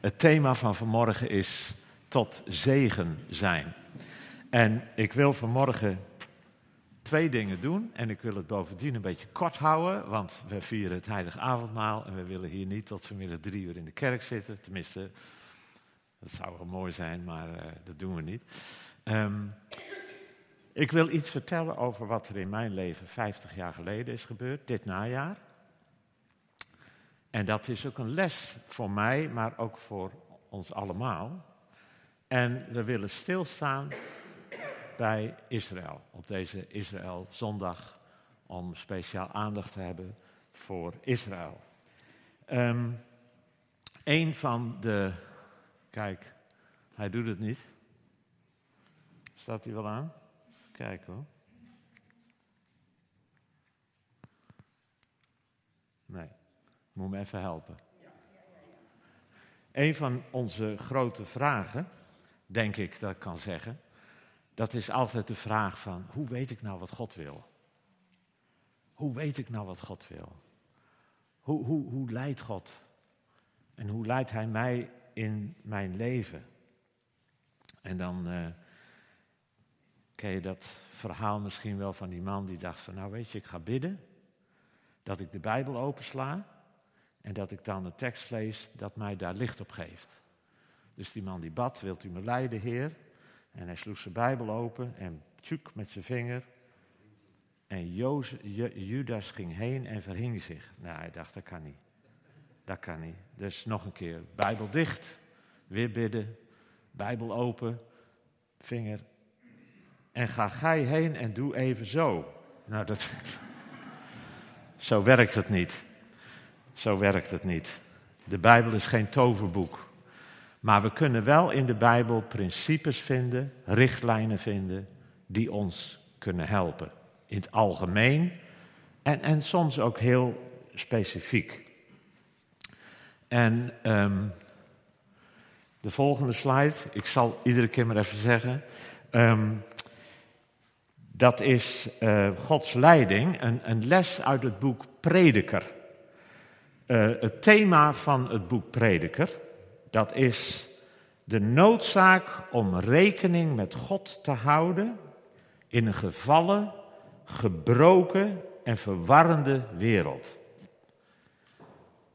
Het thema van vanmorgen is tot zegen zijn. En ik wil vanmorgen twee dingen doen. En ik wil het bovendien een beetje kort houden, want we vieren het heilige avondmaal. En we willen hier niet tot vanmiddag drie uur in de kerk zitten. Tenminste, dat zou wel mooi zijn, maar uh, dat doen we niet. Um, ik wil iets vertellen over wat er in mijn leven 50 jaar geleden is gebeurd, dit najaar. En dat is ook een les voor mij, maar ook voor ons allemaal. En we willen stilstaan bij Israël, op deze Israël zondag, om speciaal aandacht te hebben voor Israël. Um, een van de, kijk, hij doet het niet. Staat hij wel aan? Kijk hoor. Nee, moet me even helpen. Een van onze grote vragen, denk ik dat ik kan zeggen, dat is altijd de vraag van hoe weet ik nou wat God wil? Hoe weet ik nou wat God wil? Hoe, hoe, hoe leidt God? En hoe leidt Hij mij in mijn leven? En dan uh, ken je dat verhaal misschien wel van die man die dacht van nou weet je, ik ga bidden. Dat ik de Bijbel opensla en dat ik dan een tekst lees dat mij daar licht op geeft. Dus die man die bad, wilt u me leiden, Heer? En hij sloeg zijn Bijbel open en tjoek met zijn vinger. En Judas ging heen en verhing zich. Nou, hij dacht, dat kan niet. Dat kan niet. Dus nog een keer, Bijbel dicht, weer bidden, Bijbel open, vinger. En ga gij heen en doe even zo. Nou, dat. zo werkt het niet. Zo werkt het niet. De Bijbel is geen toverboek. Maar we kunnen wel in de Bijbel principes vinden, richtlijnen vinden, die ons kunnen helpen. In het algemeen en, en soms ook heel specifiek. En um, de volgende slide, ik zal iedere keer maar even zeggen. Um, dat is uh, Gods leiding, een, les uit het boek Prediker. Uh, het thema van het boek Prediker dat is de noodzaak om rekening met God te houden in een gevallen, gebroken en verwarrende wereld.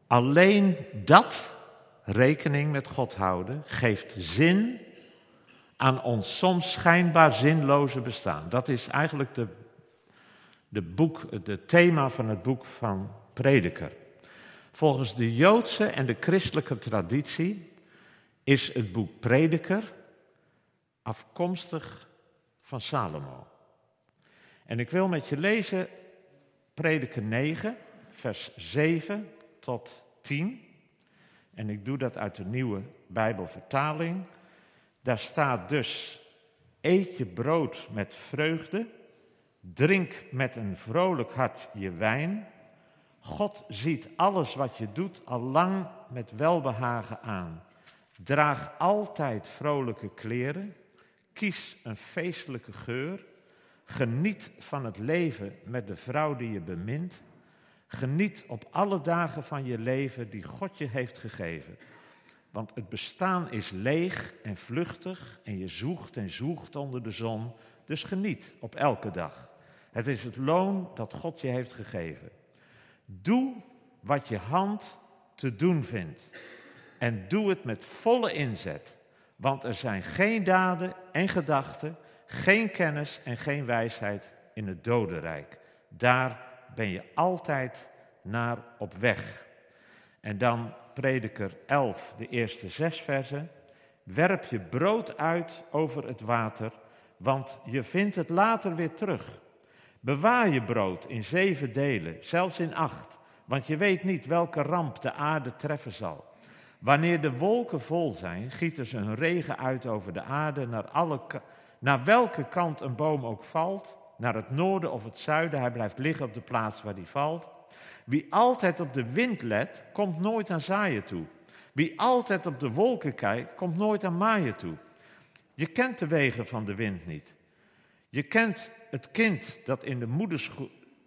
Alleen dat, rekening met God houden, geeft zin aan ons soms schijnbaar zinloze bestaan. Dat is eigenlijk de, de boek, het thema van het boek van Prediker. Volgens de Joodse en de christelijke traditie is het boek Prediker afkomstig van Salomo. En ik wil met je lezen Prediker 9, vers 7 tot 10. En ik doe dat uit de nieuwe Bijbelvertaling. Daar staat dus: Eet je brood met vreugde, drink met een vrolijk hart je wijn. God ziet alles wat je doet al lang met welbehagen aan. Draag altijd vrolijke kleren. Kies een feestelijke geur. Geniet van het leven met de vrouw die je bemint. Geniet op alle dagen van je leven die God je heeft gegeven. Want het bestaan is leeg en vluchtig en je zoekt en zoekt onder de zon. Dus geniet op elke dag. Het is het loon dat God je heeft gegeven. Doe wat je hand te doen vindt. En doe het met volle inzet. Want er zijn geen daden en gedachten, geen kennis en geen wijsheid in het dodenrijk. Daar ben je altijd naar op weg. En dan prediker 11, de eerste zes versen. Werp je brood uit over het water, want je vindt het later weer terug. Bewaar je brood in zeven delen, zelfs in acht, want je weet niet welke ramp de aarde treffen zal. Wanneer de wolken vol zijn, gieten ze hun regen uit over de aarde naar, alle, naar welke kant een boom ook valt, naar het noorden of het zuiden, hij blijft liggen op de plaats waar die valt. Wie altijd op de wind let, komt nooit aan zaaien toe. Wie altijd op de wolken kijkt, komt nooit aan maaien toe. Je kent de wegen van de wind niet. Je kent het kind dat in de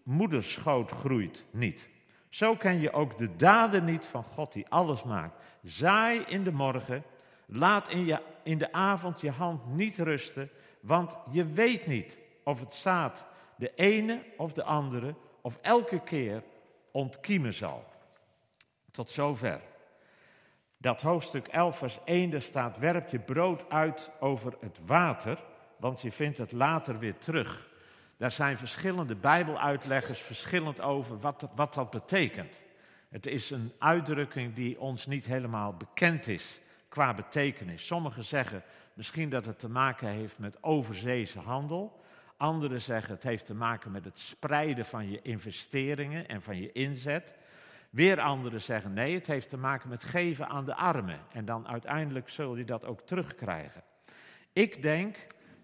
moederschoot groeit niet. Zo ken je ook de daden niet van God die alles maakt. Zaai in de morgen, laat in, je, in de avond je hand niet rusten, want je weet niet of het zaad de ene of de andere of elke keer ontkiemen zal. Tot zover. Dat hoofdstuk 11, vers 1, daar staat: Werp je brood uit over het water, want je vindt het later weer terug. Daar zijn verschillende Bijbeluitleggers verschillend over wat, wat dat betekent. Het is een uitdrukking die ons niet helemaal bekend is qua betekenis. Sommigen zeggen misschien dat het te maken heeft met overzeese handel. Anderen zeggen het heeft te maken met het spreiden van je investeringen en van je inzet. Weer anderen zeggen nee, het heeft te maken met geven aan de armen. En dan uiteindelijk zul je dat ook terugkrijgen. Ik denk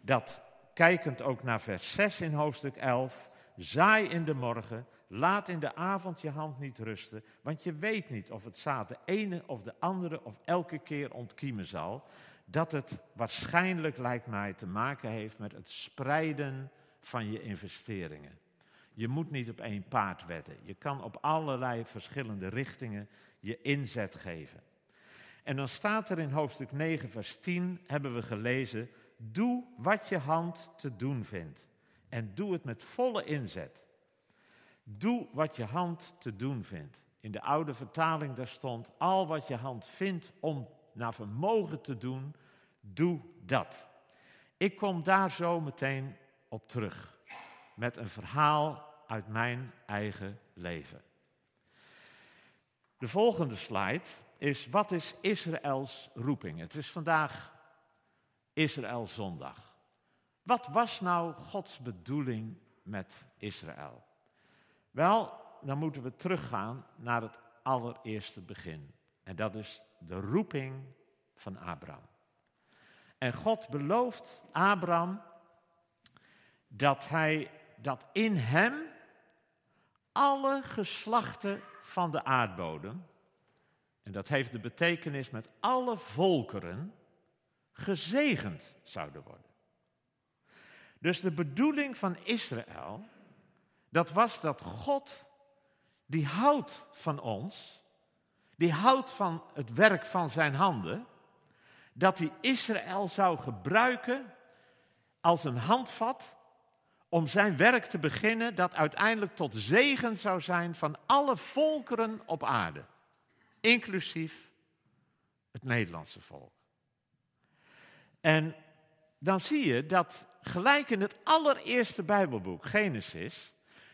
dat, kijkend ook naar vers 6 in hoofdstuk 11, zaai in de morgen, laat in de avond je hand niet rusten, want je weet niet of het zaad de ene of de andere of elke keer ontkiemen zal. Dat het waarschijnlijk, lijkt mij, te maken heeft met het spreiden van je investeringen. Je moet niet op één paard wetten. Je kan op allerlei verschillende richtingen je inzet geven. En dan staat er in hoofdstuk 9, vers 10, hebben we gelezen, doe wat je hand te doen vindt. En doe het met volle inzet. Doe wat je hand te doen vindt. In de oude vertaling daar stond, al wat je hand vindt om naar vermogen te doen, doe dat. Ik kom daar zo meteen op terug met een verhaal uit mijn eigen leven. De volgende slide is wat is Israëls roeping? Het is vandaag Israël zondag. Wat was nou Gods bedoeling met Israël? Wel, dan moeten we teruggaan naar het allereerste begin. En dat is de roeping van Abraham. En God belooft Abraham dat hij dat in hem alle geslachten van de aardbodem, en dat heeft de betekenis met alle volkeren, gezegend zouden worden. Dus de bedoeling van Israël, dat was dat God, die houdt van ons, die houdt van het werk van zijn handen, dat hij Israël zou gebruiken als een handvat om zijn werk te beginnen dat uiteindelijk tot zegen zou zijn van alle volkeren op aarde, inclusief het Nederlandse volk. En dan zie je dat gelijk in het allereerste Bijbelboek, Genesis,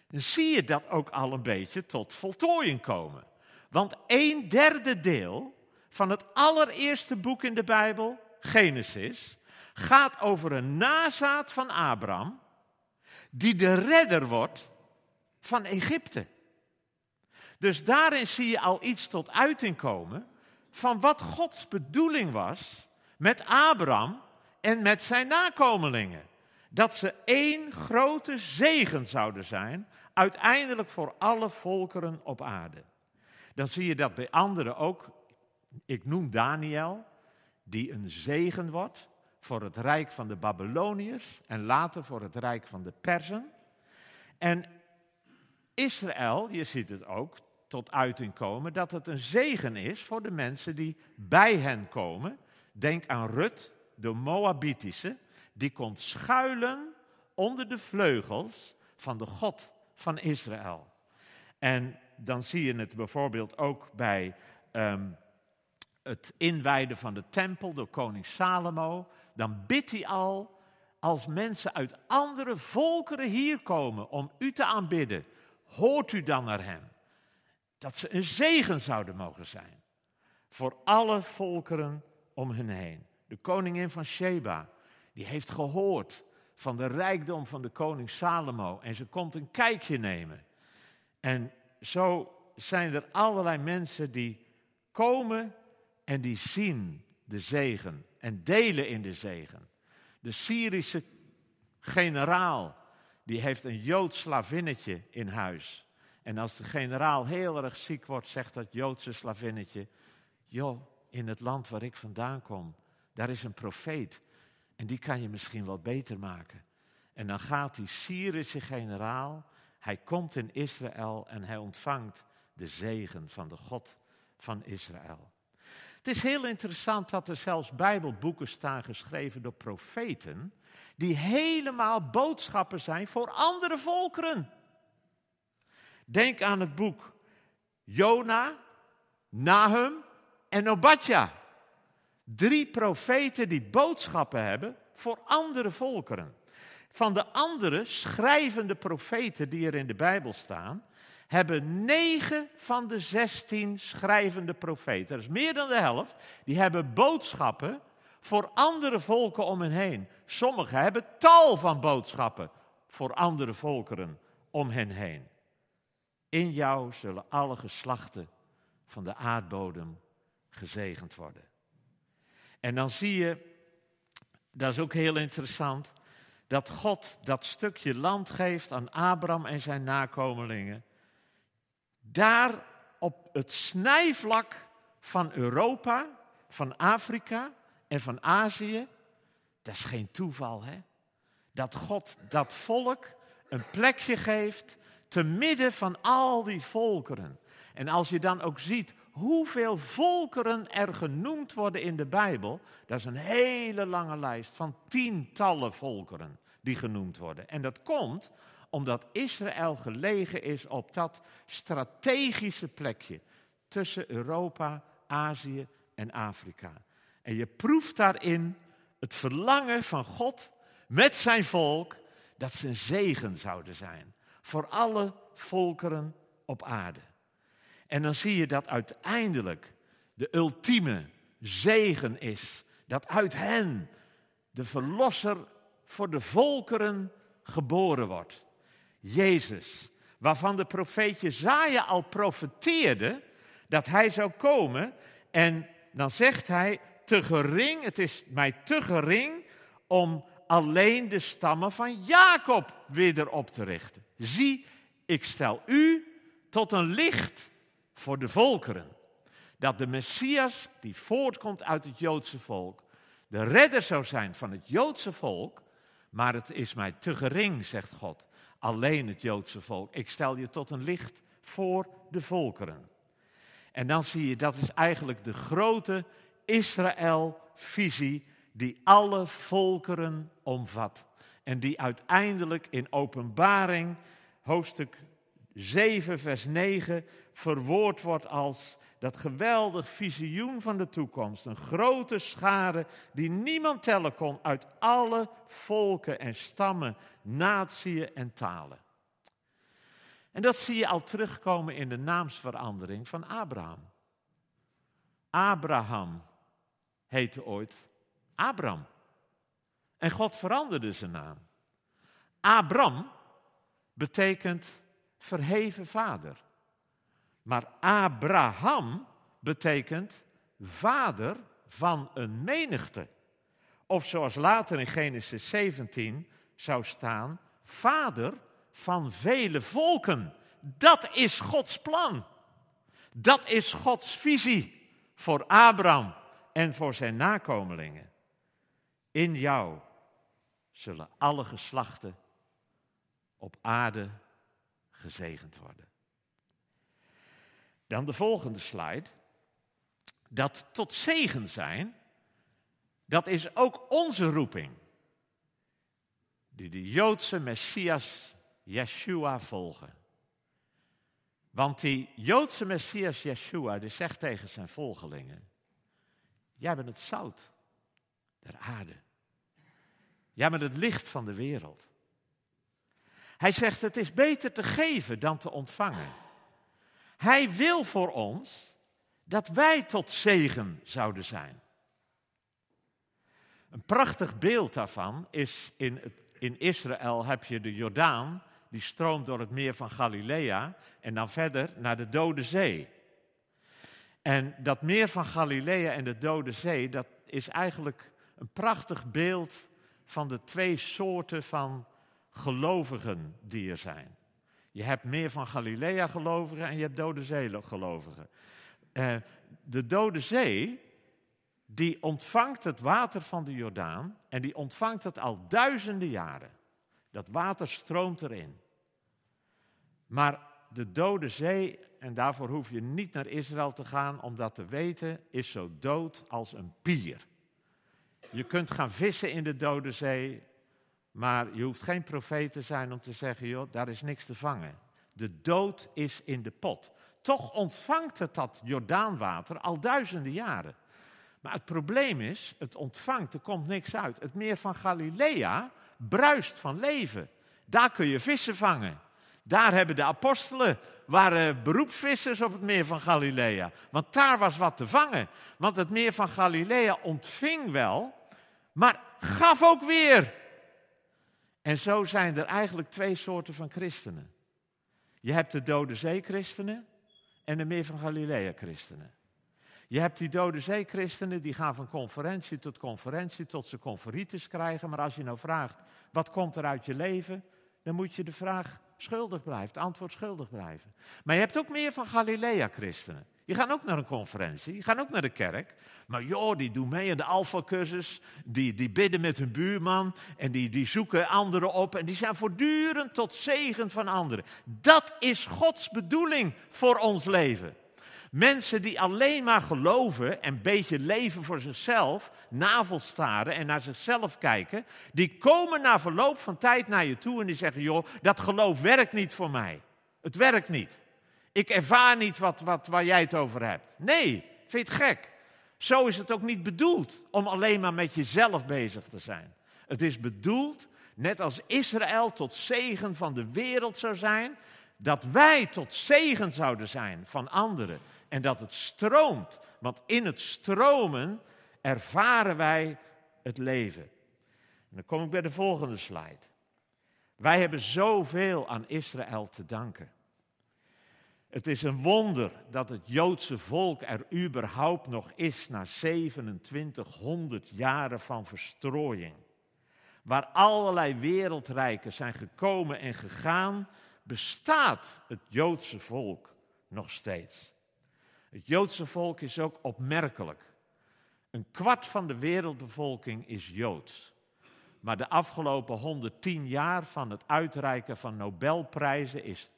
zie je dat ook al een beetje tot voltooiing komen. Want een derde deel van het allereerste boek in de Bijbel, Genesis, gaat over een nazaat van Abraham, die de redder wordt van Egypte. Dus daarin zie je al iets tot uiting komen van wat Gods bedoeling was met Abraham en met zijn nakomelingen. Dat ze één grote zegen zouden zijn, uiteindelijk voor alle volkeren op aarde. Dan zie je dat bij anderen ook. Ik noem Daniel, die een zegen wordt voor het rijk van de Babyloniërs en later voor het rijk van de Persen. En Israël, je ziet het ook tot uiting komen, dat het een zegen is voor de mensen die bij hen komen. Denk aan Rut, de Moabitische, die komt schuilen onder de vleugels van de God van Israël. En dan zie je het bijvoorbeeld ook bij um, het inwijden van de tempel door koning Salomo dan bidt hij al, als mensen uit andere volkeren hier komen om u te aanbidden, hoort u dan naar hem. Dat ze een zegen zouden mogen zijn voor alle volkeren om hen heen. De koningin van Sheba, die heeft gehoord van de rijkdom van de koning Salomo en ze komt een kijkje nemen. En zo zijn er allerlei mensen die komen en die zien de zegen en delen in de zegen. De Syrische generaal, die heeft een Joods slavinnetje in huis. En als de generaal heel erg ziek wordt, zegt dat Joodse slavinnetje: Joh, in het land waar ik vandaan kom, daar is een profeet. En die kan je misschien wel beter maken. En dan gaat die Syrische generaal, hij komt in Israël en hij ontvangt de zegen van de God van Israël. Het is heel interessant dat er zelfs Bijbelboeken staan geschreven door profeten, die helemaal boodschappen zijn voor andere volkeren. Denk aan het boek Jona, Nahum en Obadja. Drie profeten die boodschappen hebben voor andere volkeren. Van de andere schrijvende profeten die er in de Bijbel staan, hebben negen van de zestien schrijvende profeten, dat is meer dan de helft, die hebben boodschappen voor andere volken om hen heen. Sommigen hebben tal van boodschappen voor andere volkeren om hen heen. In jou zullen alle geslachten van de aardbodem gezegend worden. En dan zie je, dat is ook heel interessant, dat God dat stukje land geeft aan Abraham en zijn nakomelingen. Daar op het snijvlak van Europa, van Afrika en van Azië, dat is geen toeval, hè? Dat God dat volk een plekje geeft te midden van al die volkeren. En als je dan ook ziet hoeveel volkeren er genoemd worden in de Bijbel, dat is een hele lange lijst van tientallen volkeren die genoemd worden. En dat komt omdat Israël gelegen is op dat strategische plekje tussen Europa, Azië en Afrika. En je proeft daarin het verlangen van God met zijn volk dat ze een zegen zouden zijn voor alle volkeren op aarde. En dan zie je dat uiteindelijk de ultieme zegen is. Dat uit hen de verlosser voor de volkeren geboren wordt. Jezus, waarvan de profeet Jezaja al profeteerde dat hij zou komen. En dan zegt hij, te gering, het is mij te gering om alleen de stammen van Jacob weer op te richten. Zie, ik stel u tot een licht voor de volkeren. Dat de Messias, die voortkomt uit het Joodse volk, de redder zou zijn van het Joodse volk. Maar het is mij te gering, zegt God, alleen het Joodse volk. Ik stel je tot een licht voor de volkeren. En dan zie je, dat is eigenlijk de grote Israël-visie die alle volkeren omvat. En die uiteindelijk in openbaring, hoofdstuk 7, vers 9 verwoord wordt als dat geweldig visioen van de toekomst. Een grote schare die niemand tellen kon uit alle volken en stammen, natieën en talen. En dat zie je al terugkomen in de naamsverandering van Abraham. Abraham heette ooit Abram. En God veranderde zijn naam. Abram betekent verheven vader. Maar Abraham betekent vader van een menigte. Of zoals later in Genesis 17 zou staan, vader van vele volken. Dat is Gods plan. Dat is Gods visie voor Abraham en voor zijn nakomelingen. In jou zullen alle geslachten op aarde gezegend worden. Dan de volgende slide. Dat tot zegen zijn, dat is ook onze roeping. Die de Joodse Messias Yeshua volgen. Want die Joodse Messias Yeshua, die zegt tegen zijn volgelingen: Jij bent het zout der aarde. Jij bent het licht van de wereld. Hij zegt: Het is beter te geven dan te ontvangen. Hij wil voor ons dat wij tot zegen zouden zijn. Een prachtig beeld daarvan is in, in Israël heb je de Jordaan, die stroomt door het meer van Galilea en dan verder naar de Dode Zee. En dat meer van Galilea en de Dode Zee, dat is eigenlijk een prachtig beeld van de twee soorten van gelovigen die er zijn. Je hebt meer van Galilea gelovigen en je hebt Dode Zee gelovigen. Uh, de Dode Zee, die ontvangt het water van de Jordaan en die ontvangt het al duizenden jaren. Dat water stroomt erin. Maar de Dode Zee, en daarvoor hoef je niet naar Israël te gaan om dat te weten, is zo dood als een pier. Je kunt gaan vissen in de Dode Zee, maar je hoeft geen profeet te zijn om te zeggen, joh, daar is niks te vangen. De dood is in de pot. Toch ontvangt het dat Jordaanwater al duizenden jaren. Maar het probleem is, het ontvangt, er komt niks uit. Het meer van Galilea bruist van leven. Daar kun je vissen vangen. Daar hebben de apostelen, waren beroepsvissers op het meer van Galilea. Want daar was wat te vangen. Want het meer van Galilea ontving wel, maar gaf ook weer. En zo zijn er eigenlijk twee soorten van christenen. Je hebt de Dode Zee-christenen en de meer van Galilea-christenen. Je hebt die Dode Zee-christenen die gaan van conferentie tot conferentie tot ze conferritis krijgen. Maar als je nou vraagt, wat komt er uit je leven? Dan moet je de vraag schuldig blijven, het antwoord schuldig blijven. Maar je hebt ook meer van Galilea-christenen. Die gaan ook naar een conferentie, die gaan ook naar de kerk. Maar joh, die doen mee aan de alfacursus, die, die bidden met hun buurman en die, die zoeken anderen op en die zijn voortdurend tot zegen van anderen. Dat is Gods bedoeling voor ons leven. Mensen die alleen maar geloven en een beetje leven voor zichzelf, navelstaren en naar zichzelf kijken, die komen na verloop van tijd naar je toe en die zeggen, joh, dat geloof werkt niet voor mij. Het werkt niet. Ik ervaar niet wat, wat, waar jij het over hebt. Nee, vind je het gek? Zo is het ook niet bedoeld om alleen maar met jezelf bezig te zijn. Het is bedoeld, net als Israël tot zegen van de wereld zou zijn, dat wij tot zegen zouden zijn van anderen. En dat het stroomt, want in het stromen ervaren wij het leven. En dan kom ik bij de volgende slide. Wij hebben zoveel aan Israël te danken. Het is een wonder dat het Joodse volk er überhaupt nog is na 2700 jaren van verstrooiing. Waar allerlei wereldrijken zijn gekomen en gegaan, bestaat het Joodse volk nog steeds. Het Joodse volk is ook opmerkelijk. Een kwart van de wereldbevolking is Joods. Maar de afgelopen 110 jaar van het uitreiken van Nobelprijzen is 22%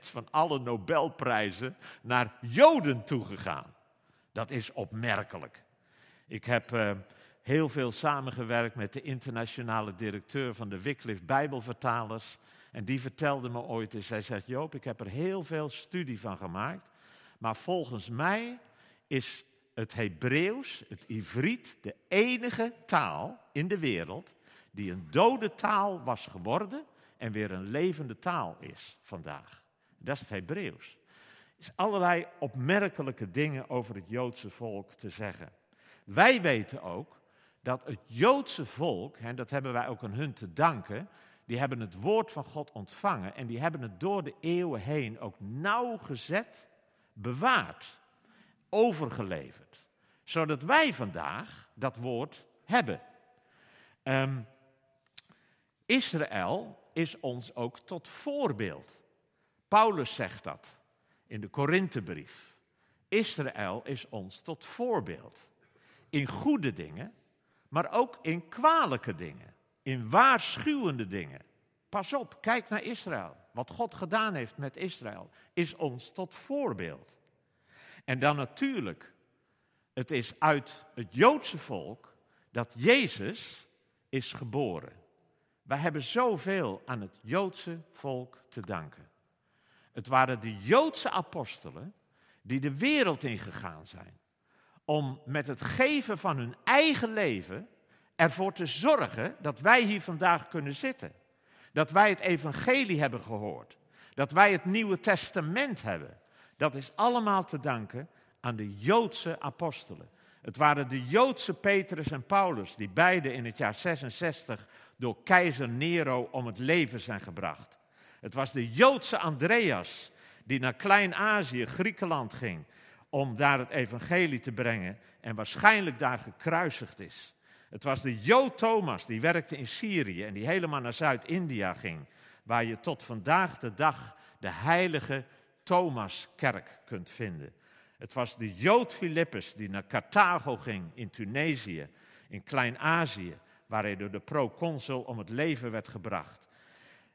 van alle Nobelprijzen naar Joden toegegaan. Dat is opmerkelijk. Ik heb uh, heel veel samengewerkt met de internationale directeur van de Wycliffe Bijbelvertalers. En die vertelde me ooit eens, hij zegt, Joop, ik heb er heel veel studie van gemaakt. Maar volgens mij is het Hebreeuws, het Ivriet, de enige taal in de wereld die een dode taal was geworden en weer een levende taal is vandaag. Dat is het Hebreeuws. Er is allerlei opmerkelijke dingen over het Joodse volk te zeggen. Wij weten ook dat het Joodse volk, en dat hebben wij ook aan hun te danken, die hebben het woord van God ontvangen en die hebben het door de eeuwen heen ook nauwgezet bewaard, overgeleverd. Zodat wij vandaag dat woord hebben. Um, Israël is ons ook tot voorbeeld. Paulus zegt dat in de Korinthebrief. Israël is ons tot voorbeeld. In goede dingen, maar ook in kwalijke dingen. In waarschuwende dingen. Pas op, kijk naar Israël. Wat God gedaan heeft met Israël is ons tot voorbeeld. En dan natuurlijk, het is uit het Joodse volk dat Jezus is geboren. Wij hebben zoveel aan het Joodse volk te danken. Het waren de Joodse apostelen die de wereld ingegaan zijn. Om met het geven van hun eigen leven ervoor te zorgen dat wij hier vandaag kunnen zitten. Dat wij het evangelie hebben gehoord. Dat wij het Nieuwe Testament hebben. Dat is allemaal te danken aan de Joodse apostelen. Het waren de Joodse Petrus en Paulus die beide in het jaar 66 door keizer Nero om het leven zijn gebracht. Het was de Joodse Andreas die naar Klein-Azië, Griekenland ging, om daar het evangelie te brengen en waarschijnlijk daar gekruisigd is. Het was de Jood Thomas die werkte in Syrië en die helemaal naar Zuid-India ging, waar je tot vandaag de dag de heilige Thomaskerk kunt vinden. Het was de Jood Philippus die naar Carthago ging in Tunesië, in Klein-Azië, waar hij door de proconsul om het leven werd gebracht.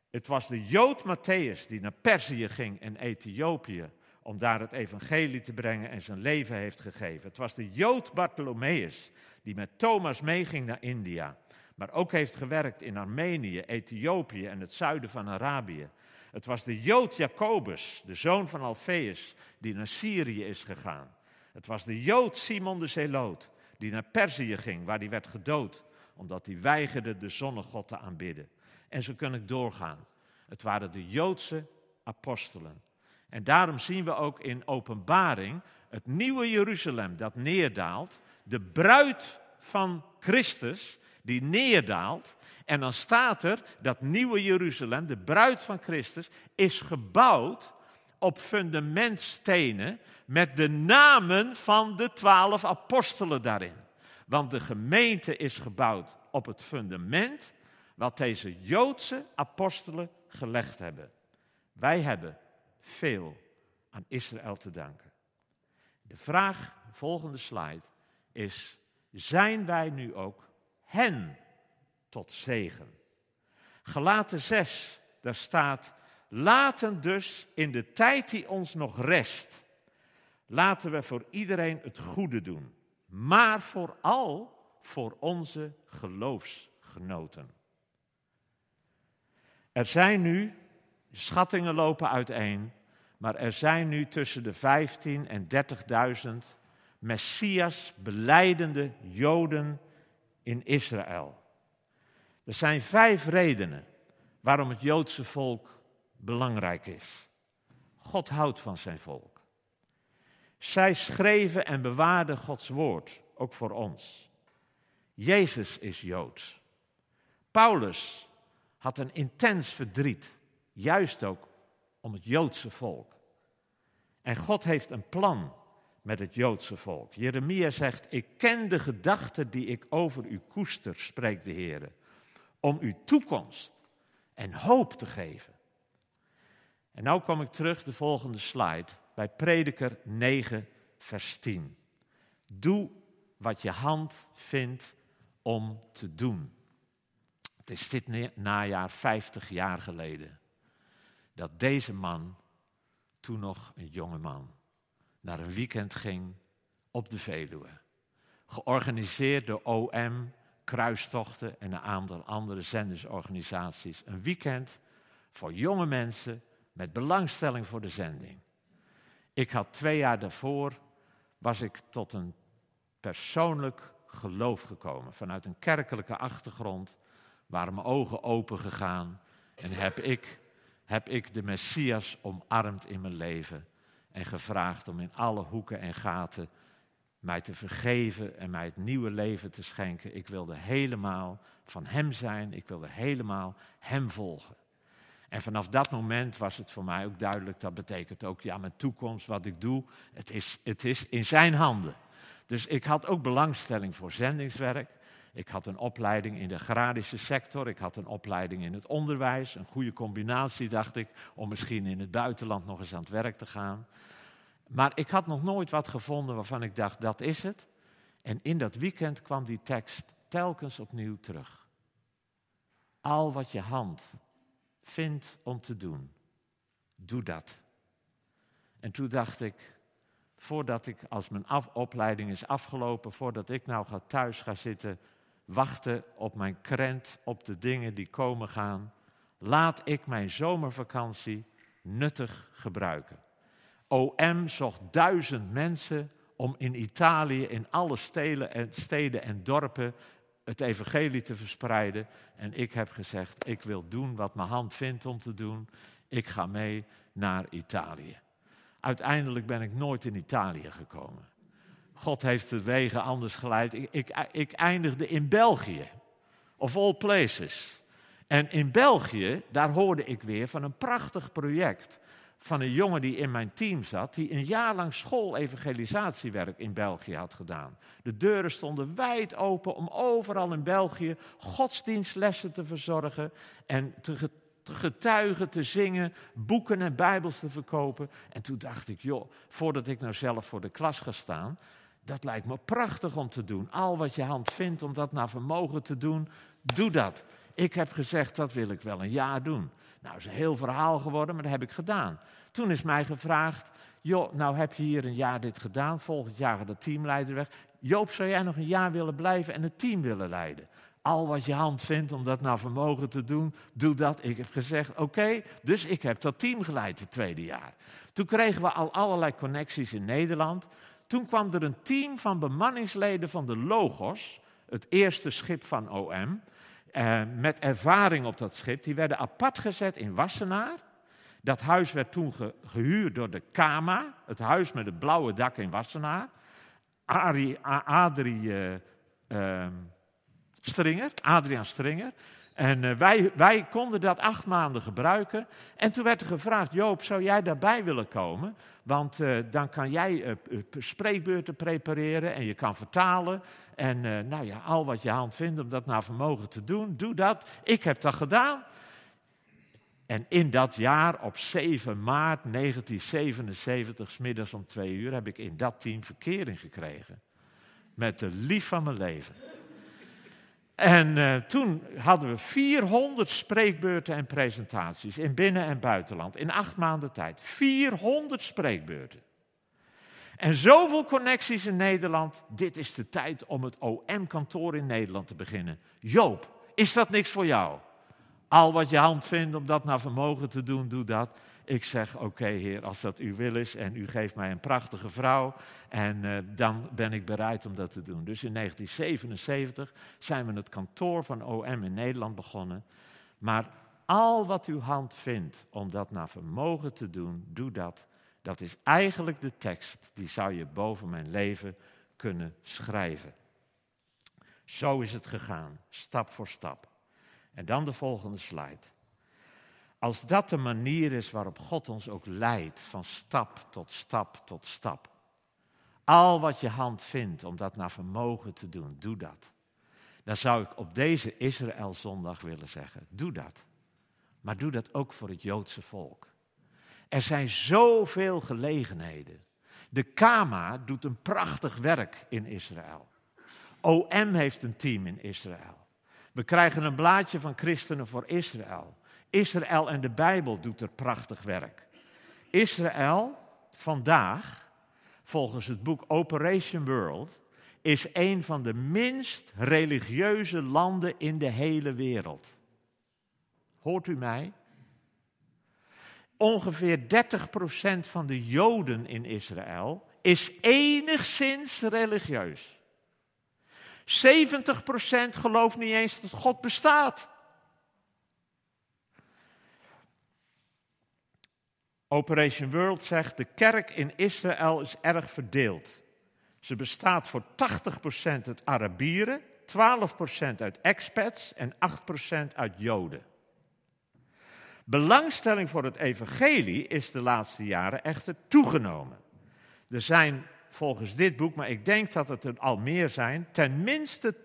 Het was de Jood Matthäus die naar Perzië ging en Ethiopië om daar het evangelie te brengen en zijn leven heeft gegeven. Het was de Jood Bartholomeus die met Thomas meeging naar India, maar ook heeft gewerkt in Armenië, Ethiopië en het zuiden van Arabië. Het was de Jood Jacobus, de zoon van Alfeus, die naar Syrië is gegaan. Het was de Jood Simon de Zeloot, die naar Perzië ging, waar hij werd gedood, omdat hij weigerde de zonnegod te aanbidden. En zo kan ik doorgaan. Het waren de Joodse apostelen. En daarom zien we ook in Openbaring het nieuwe Jeruzalem dat neerdaalt, de bruid van Christus die neerdaalt. En dan staat er dat nieuwe Jeruzalem, de bruid van Christus, is gebouwd op fundamentstenen met de namen van de twaalf apostelen daarin. Want de gemeente is gebouwd op het fundament wat deze Joodse apostelen gelegd hebben. Wij hebben veel aan Israël te danken. De vraag, volgende slide, is: zijn wij nu ook hen tot zegen? Gelaten 6, daar staat: laten dus in de tijd die ons nog rest, laten we voor iedereen het goede doen, maar vooral voor onze geloofsgenoten. Er zijn nu, schattingen lopen uiteen, maar er zijn nu tussen de 15 en 30.000 Messias beleidende Joden in Israël. Er zijn vijf redenen waarom het Joodse volk belangrijk is. God houdt van zijn volk. Zij schreven en bewaarden Gods woord, ook voor ons. Jezus is Joods. Paulus had een intens verdriet, juist ook om het Joodse volk. En God heeft een plan met het Joodse volk. Jeremia zegt, ik ken de gedachten die ik over u koester, spreekt de Heer, om u toekomst en hoop te geven. En nu kom ik terug, de volgende slide, bij Prediker 9, vers 10. Doe wat je hand vindt om te doen. Het is dit najaar 50 jaar geleden dat deze man, toen nog een jonge man, naar een weekend ging op de Veluwe. Georganiseerd door OM, Kruistochten en een aantal andere zendersorganisaties. Een weekend voor jonge mensen met belangstelling voor de zending. Ik had twee jaar daarvoor, was ik tot een persoonlijk geloof gekomen. Vanuit een kerkelijke achtergrond waren mijn ogen open gegaan en heb ik, heb ik de Messias omarmd in mijn leven en gevraagd om in alle hoeken en gaten mij te vergeven en mij het nieuwe leven te schenken. Ik wilde helemaal van Hem zijn, ik wilde helemaal Hem volgen. En vanaf dat moment was het voor mij ook duidelijk, dat betekent ook, ja, mijn toekomst, wat ik doe, het is, het is in Zijn handen. Dus ik had ook belangstelling voor zendingswerk. Ik had een opleiding in de agrarische sector, ik had een opleiding in het onderwijs, een goede combinatie, dacht ik, om misschien in het buitenland nog eens aan het werk te gaan. Maar ik had nog nooit wat gevonden waarvan ik dacht, dat is het. En in dat weekend kwam die tekst telkens opnieuw terug. Al wat je hand vindt om te doen, doe dat. En toen dacht ik, voordat ik, als mijn opleiding is afgelopen, voordat ik nou ga thuis ga zitten wachten op mijn krent, op de dingen die komen gaan, laat ik mijn zomervakantie nuttig gebruiken. OM zocht duizend mensen om in Italië, in alle steden en, steden en dorpen, het evangelie te verspreiden. En ik heb gezegd, ik wil doen wat mijn hand vindt om te doen. Ik ga mee naar Italië. Uiteindelijk ben ik nooit in Italië gekomen. God heeft de wegen anders geleid. Ik, ik, ik eindigde in België, of all places. En in België, daar hoorde ik weer van een prachtig project van een jongen die in mijn team zat, die een jaar lang school-evangelisatiewerk in België had gedaan. De deuren stonden wijd open om overal in België godsdienstlessen te verzorgen en te getuigen, te zingen, boeken en bijbels te verkopen. En toen dacht ik, joh, voordat ik nou zelf voor de klas ga staan, dat lijkt me prachtig om te doen. Al wat je hand vindt om dat naar vermogen te doen, doe dat. Ik heb gezegd, dat wil ik wel een jaar doen. Nou, is een heel verhaal geworden, maar dat heb ik gedaan. Toen is mij gevraagd, joh, nou heb je hier een jaar dit gedaan, volgend jaar gaat de teamleider weg. Joop, zou jij nog een jaar willen blijven en het team willen leiden? Al wat je hand vindt om dat naar vermogen te doen, doe dat. Ik heb gezegd, oké, dus ik heb dat team geleid het tweede jaar. Toen kregen we al allerlei connecties in Nederland. Toen kwam er een team van bemanningsleden van de Logos, het eerste schip van OM, eh, met ervaring op dat schip. Die werden apart gezet in Wassenaar. Dat huis werd toen gehuurd door de Kama, het huis met het blauwe dak in Wassenaar. Adrie, uh, uh, Stringer, Adriaan Stringer. En uh, wij, wij konden dat acht maanden gebruiken. En toen werd er gevraagd, Joop, zou jij daarbij willen komen? Want uh, dan kan jij uh, spreekbeurten prepareren en je kan vertalen. En nou ja, al wat je hand vindt om dat naar vermogen te doen, doe dat. Ik heb dat gedaan. En in dat jaar, op 7 maart 1977, smiddags om twee uur, heb ik in dat team verkering gekregen. Met de lief van mijn leven. En uh, toen hadden we 400 spreekbeurten en presentaties in binnen- en buitenland. In acht maanden tijd. 400 spreekbeurten. En zoveel connecties in Nederland. Dit is de tijd om het OM-kantoor in Nederland te beginnen. Joop, is dat niks voor jou? Al wat je hand vindt om dat naar vermogen te doen, doe dat. Ik zeg, oké heer, als dat uw wil is en u geeft mij een prachtige vrouw, en uh, dan ben ik bereid om dat te doen. Dus in 1977 zijn we het kantoor van OM in Nederland begonnen. Maar al wat uw hand vindt om dat naar vermogen te doen, doe dat. Dat is eigenlijk de tekst, die zou je boven mijn leven kunnen schrijven. Zo is het gegaan, stap voor stap. En dan de volgende slide. Als dat de manier is waarop God ons ook leidt, van stap tot stap tot stap. Al wat je hand vindt om dat naar vermogen te doen, doe dat. Dan zou ik op deze Israël-zondag willen zeggen, doe dat. Maar doe dat ook voor het Joodse volk. Er zijn zoveel gelegenheden. De Kama doet een prachtig werk in Israël. OM heeft een team in Israël. We krijgen een blaadje van Christenen voor Israël. Israël en de Bijbel doet er prachtig werk. Israël vandaag, volgens het boek Operation World, is een van de minst religieuze landen in de hele wereld. Hoort u mij? Ongeveer 30% van de Joden in Israël is enigszins religieus. 70% gelooft niet eens dat God bestaat. Operation World zegt, de kerk in Israël is erg verdeeld. Ze bestaat voor 80% uit Arabieren, 12% uit expats en 8% uit Joden. Belangstelling voor het evangelie is de laatste jaren echter toegenomen. Er zijn volgens dit boek, maar ik denk dat het er al meer zijn, ten minste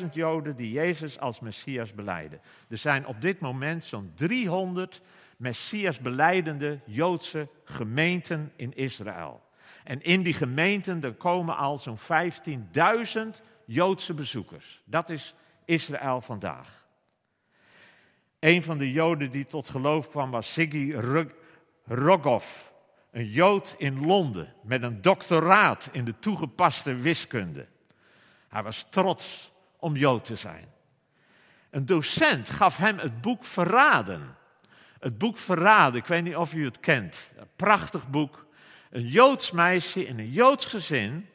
12.000 Joden die Jezus als Messias beleiden. Er zijn op dit moment zo'n 300 Messias beleidende Joodse gemeenten in Israël. En in die gemeenten komen al zo'n 15.000 Joodse bezoekers. Dat is Israël vandaag. Een van de Joden die tot geloof kwam was Siggy Rogov. Een Jood in Londen met een doctoraat in de toegepaste wiskunde. Hij was trots om Jood te zijn. Een docent gaf hem het boek Verraden. Het boek Verraden, ik weet niet of u het kent. Een prachtig boek. Een Joods meisje in een Joods gezin.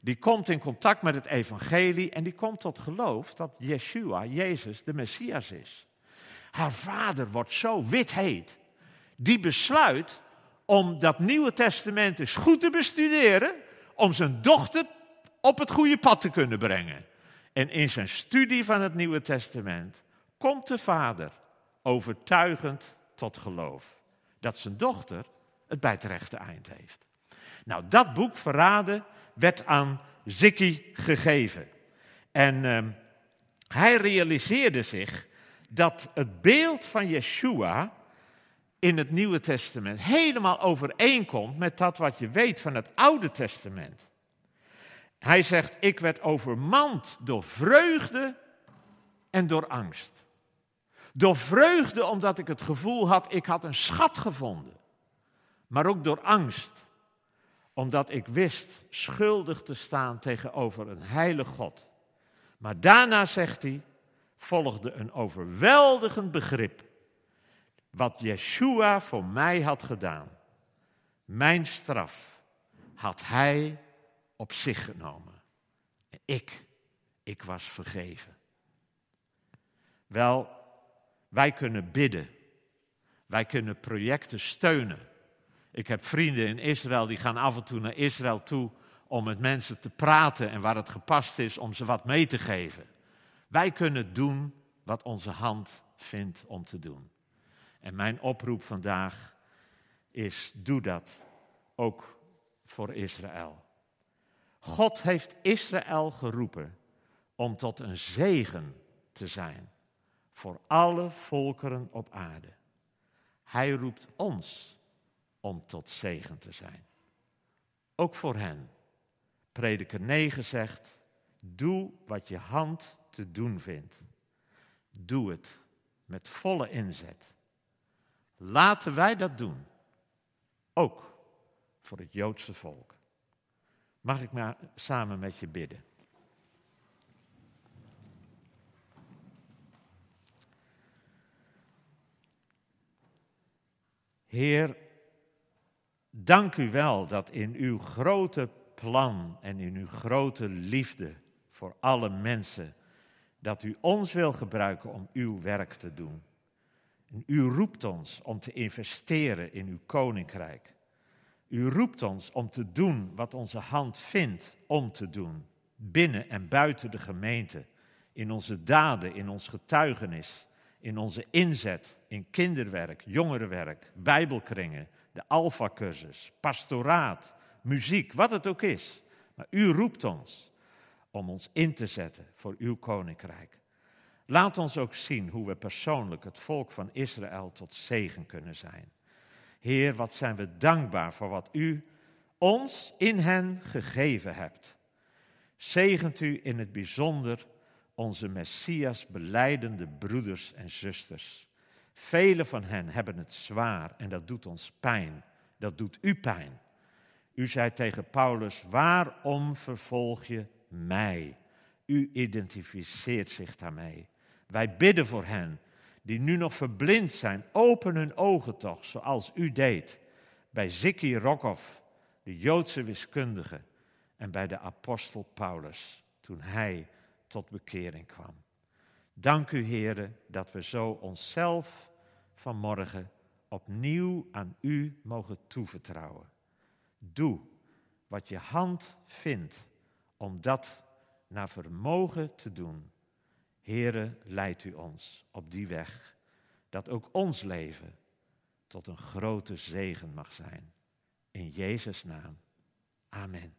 Die komt in contact met het evangelie en die komt tot geloof dat Yeshua, Jezus, de Messias is. Haar vader wordt zo wit heet. Die besluit om dat Nieuwe Testament eens goed te bestuderen, om zijn dochter op het goede pad te kunnen brengen. En in zijn studie van het Nieuwe Testament komt de vader overtuigend tot geloof dat zijn dochter het bij het rechte eind heeft. Nou, dat boek Verraden werd aan Zikki gegeven. En uh, hij realiseerde zich dat het beeld van Yeshua in het Nieuwe Testament helemaal overeenkomt met dat wat je weet van het Oude Testament. Hij zegt, ik werd overmand door vreugde en door angst. Door vreugde omdat ik het gevoel had, ik had een schat gevonden. Maar ook door angst, omdat ik wist schuldig te staan tegenover een heilig God. Maar daarna, zegt hij, volgde een overweldigend begrip. Wat Yeshua voor mij had gedaan. Mijn straf had hij op zich genomen. Ik, ik was vergeven. Wel, wij kunnen bidden. Wij kunnen projecten steunen. Ik heb vrienden in Israël die gaan af en toe naar Israël toe om met mensen te praten en waar het gepast is om ze wat mee te geven. Wij kunnen doen wat onze hand vindt om te doen. En mijn oproep vandaag is: doe dat ook voor Israël. God heeft Israël geroepen om tot een zegen te zijn voor alle volkeren op aarde. Hij roept ons om tot zegen te zijn. Ook voor hen. Prediker 9 zegt: Doe wat je hand te doen vindt. Doe het met volle inzet. Laten wij dat doen. Ook voor het Joodse volk. Mag ik maar samen met je bidden? Heer, dank u wel dat in uw grote plan en in uw grote liefde voor alle mensen, dat u ons wil gebruiken om uw werk te doen. En u roept ons om te investeren in uw koninkrijk. U roept ons om te doen wat onze hand vindt om te doen, binnen en buiten de gemeente, in onze daden, in ons getuigenis, in onze inzet, in kinderwerk, jongerenwerk, bijbelkringen, de alfacursus, pastoraat, muziek, wat het ook is. Maar u roept ons om ons in te zetten voor uw koninkrijk. Laat ons ook zien hoe we persoonlijk het volk van Israël tot zegen kunnen zijn. Heer, wat zijn we dankbaar voor wat u ons in hen gegeven hebt. Zegent u in het bijzonder onze Messias beleidende broeders en zusters. Vele van hen hebben het zwaar en dat doet ons pijn. Dat doet u pijn. U zei tegen Paulus: Waarom vervolg je mij? U identificeert zich daarmee. Wij bidden voor hen die nu nog verblind zijn. Open hun ogen toch, zoals u deed bij Ziki Rokov, de Joodse wiskundige, en bij de apostel Paulus, toen hij tot bekering kwam. Dank u, heren, dat we zo onszelf vanmorgen opnieuw aan u mogen toevertrouwen. Doe wat je hand vindt om dat naar vermogen te doen. Here, leidt u ons op die weg, dat ook ons leven tot een grote zegen mag zijn. In Jezus' naam. Amen.